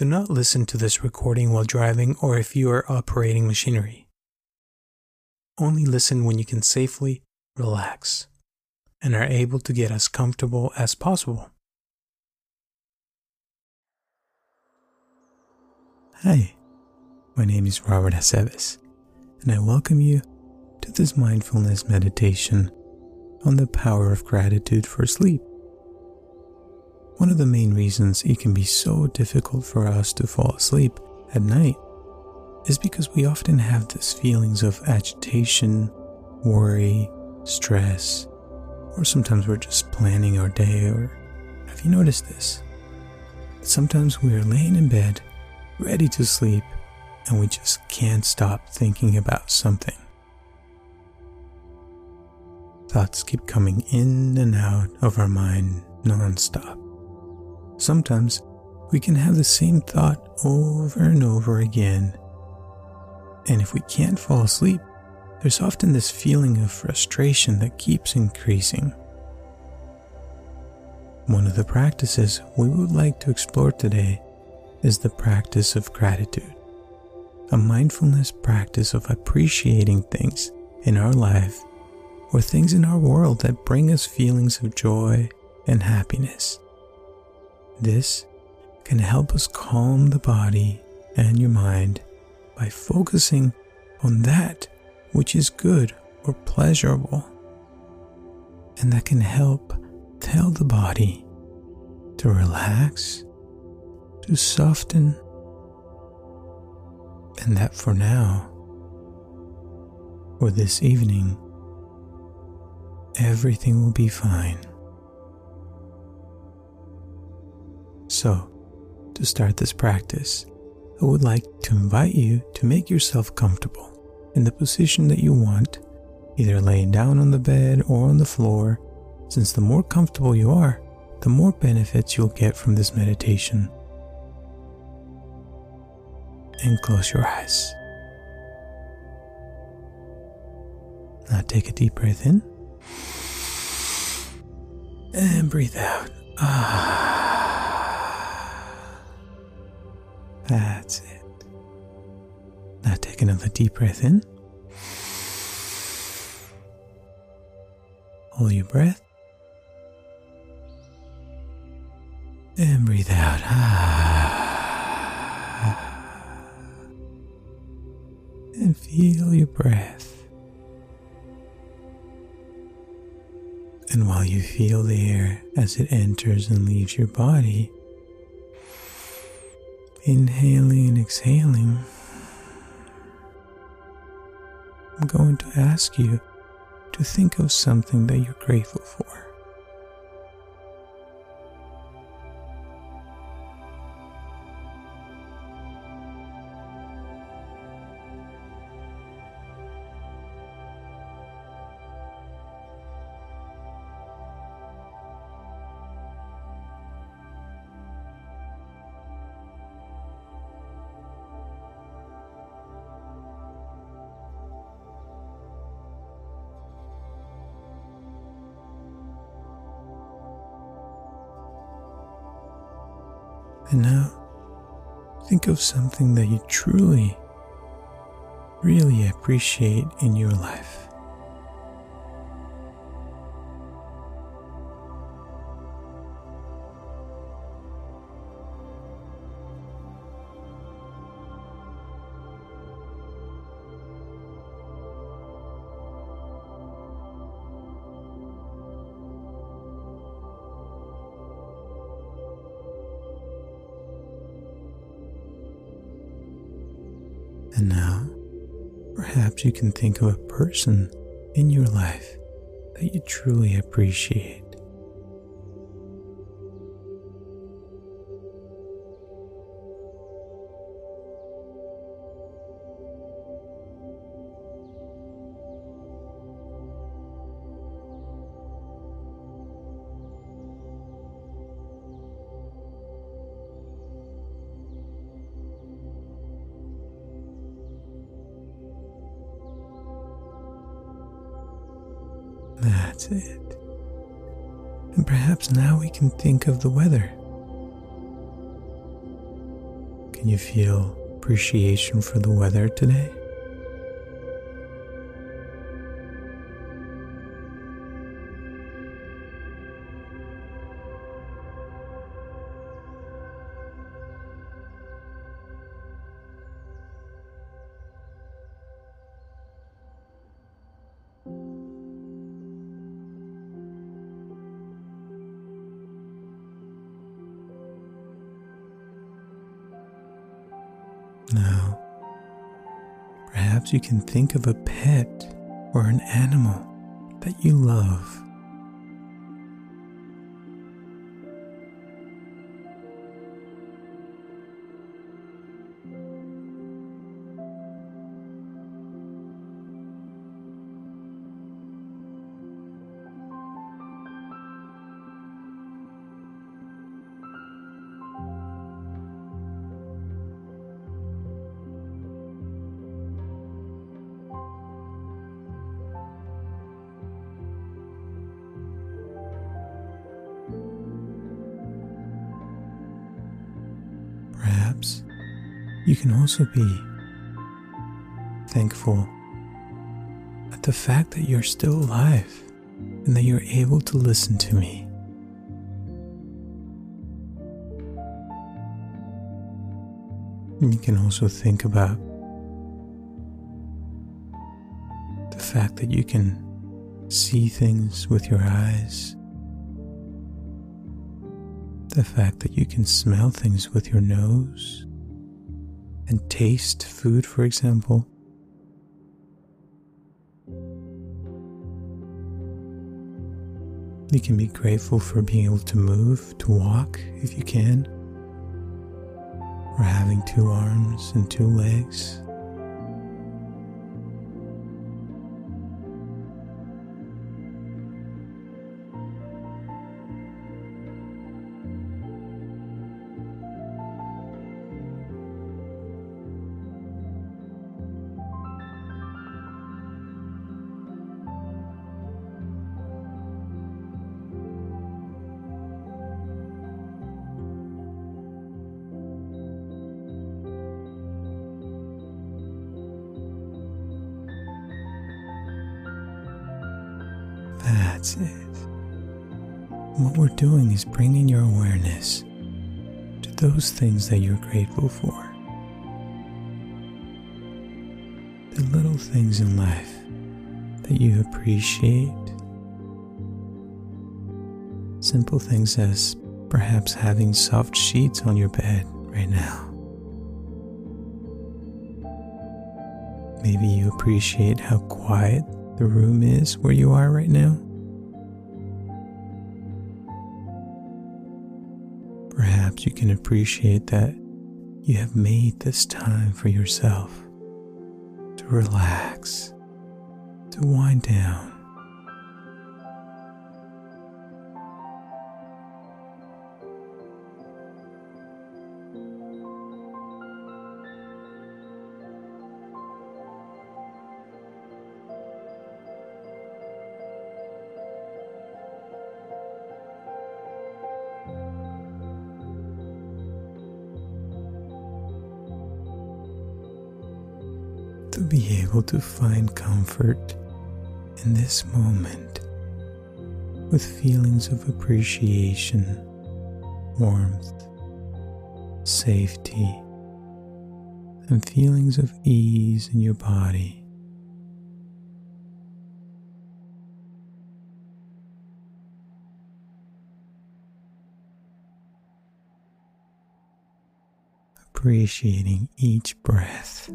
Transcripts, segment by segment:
Do not listen to this recording while driving or if you are operating machinery. Only listen when you can safely relax and are able to get as comfortable as possible. Hi, my name is Robert Aceves, and I welcome you to this mindfulness meditation on the power of gratitude for sleep. One of the main reasons it can be so difficult for us to fall asleep at night is because we often have these feelings of agitation, worry, stress, or sometimes we're just planning our day. Or have you noticed this? Sometimes we are laying in bed, ready to sleep, and we just can't stop thinking about something. Thoughts keep coming in and out of our mind non-stop. Sometimes we can have the same thought over and over again. And if we can't fall asleep, there's often this feeling of frustration that keeps increasing. One of the practices we would like to explore today is the practice of gratitude, a mindfulness practice of appreciating things in our life or things in our world that bring us feelings of joy and happiness. This can help us calm the body and your mind by focusing on that which is good or pleasurable. And that can help tell the body to relax, to soften, and that for now, or this evening, everything will be fine. So, to start this practice, I would like to invite you to make yourself comfortable in the position that you want, either laying down on the bed or on the floor, since the more comfortable you are, the more benefits you'll get from this meditation. And close your eyes. Now take a deep breath in and breathe out. Ah. That's it. Now take another deep breath in. Hold your breath. And breathe out. Ah. And feel your breath. And while you feel the air as it enters and leaves your body, inhaling and exhaling, I'm going to ask you to think of something that you're grateful for. And now, think of something that you truly, really appreciate in your life. Perhaps you can think of a person in your life that you truly appreciate. And perhaps now we can think of the weather. Can you feel appreciation for the weather today? Perhaps you can think of a pet or an animal that you love. You can also be thankful at the fact that you're still alive and that you're able to listen to me. And you can also think about the fact that you can see things with your eyes, the fact that you can smell things with your nose, and taste food, for example. You can be grateful for being able to move, to walk if you can, or having two arms and two legs. What we're doing is bringing your awareness to those things that you're grateful for. The little things in life that you appreciate. Simple things as perhaps having soft sheets on your bed right now. Maybe you appreciate how quiet the room is where you are right now. You can appreciate that you have made this time for yourself to relax, to wind down. To be able to find comfort in this moment with feelings of appreciation, warmth, safety, and feelings of ease in your body. Appreciating each breath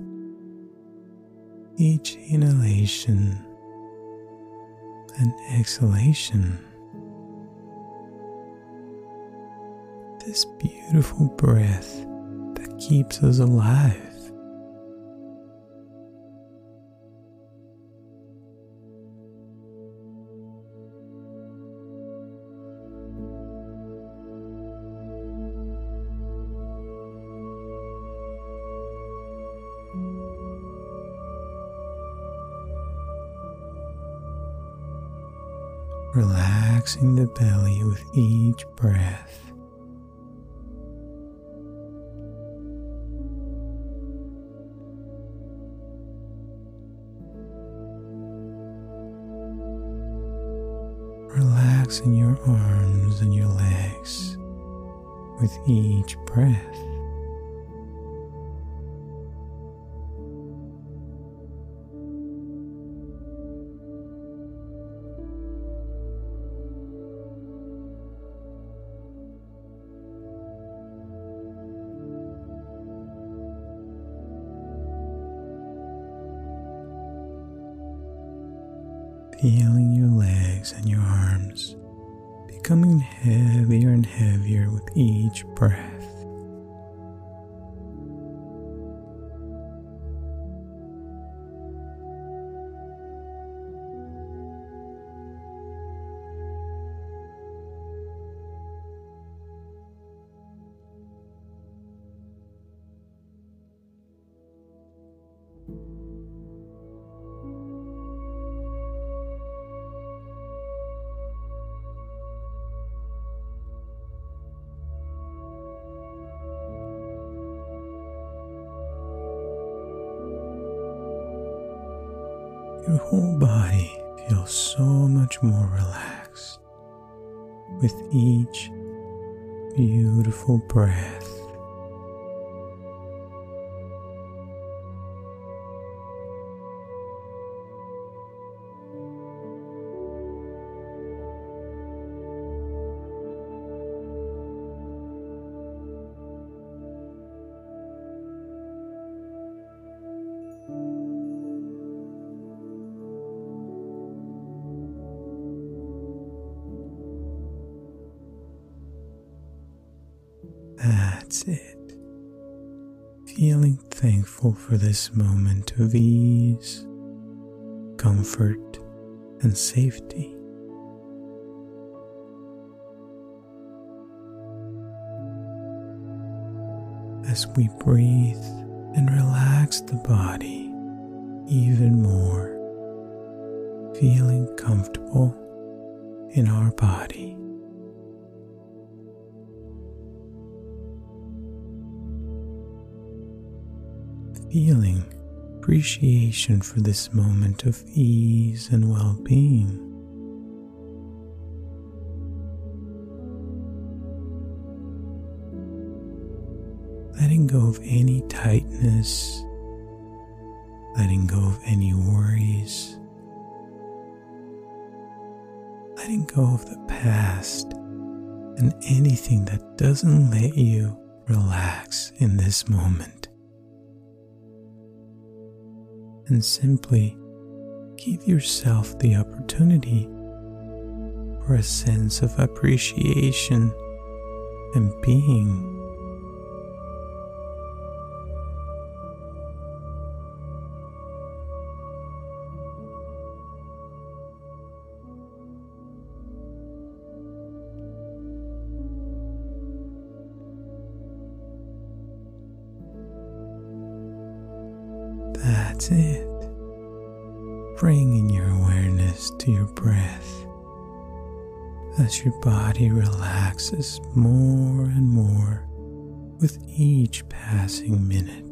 each inhalation and exhalation. This beautiful breath that keeps us alive. relaxing the belly with each breath. Relaxing your arms and your legs with each breath. Feeling your legs and your arms becoming heavier and heavier with each breath. Your whole body feels so much more relaxed with each beautiful breath. That's it. Feeling thankful for this moment of ease, comfort, and safety. As we breathe and relax the body even more, feeling comfortable in our body. Feeling appreciation for this moment of ease and well being. Letting go of any tightness, letting go of any worries, letting go of the past and anything that doesn't let you relax in this moment. And simply give yourself the opportunity for a sense of appreciation and being. Bringing your awareness to your breath as your body relaxes more and more with each passing minute.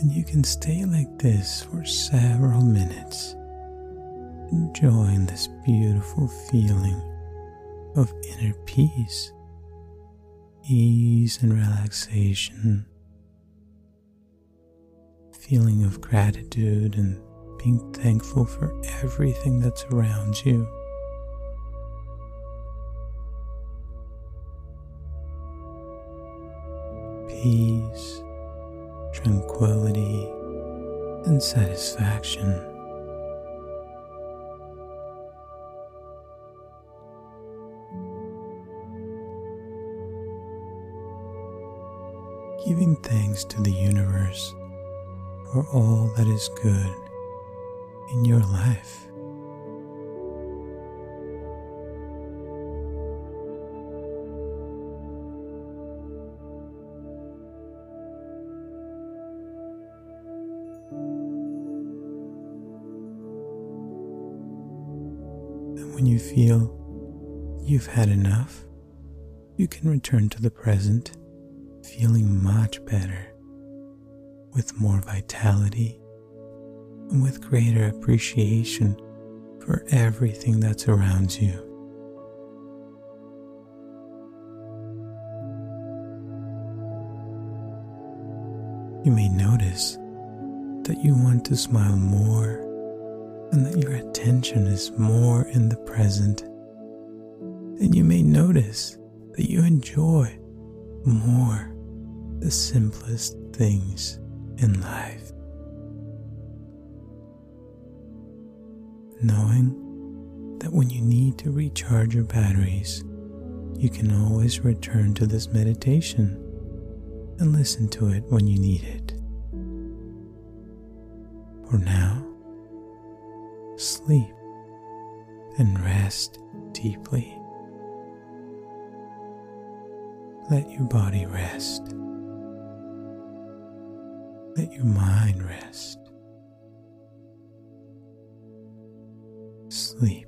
And you can stay like this for several minutes, enjoying this beautiful feeling of inner peace, ease, and relaxation. Feeling of gratitude and being thankful for everything that's around you. peace, tranquility, and satisfaction. Giving thanks to the universe for all that is good in your life. Feel you've had enough, you can return to the present feeling much better, with more vitality, and with greater appreciation for everything that surrounds you. You may notice that you want to smile more and that your attention is more in the present. then you may notice that you enjoy more the simplest things in life. Knowing that when you need to recharge your batteries, you can always return to this meditation and listen to it when you need it. For now, sleep and rest deeply. Let your body rest. Let your mind rest. Sleep.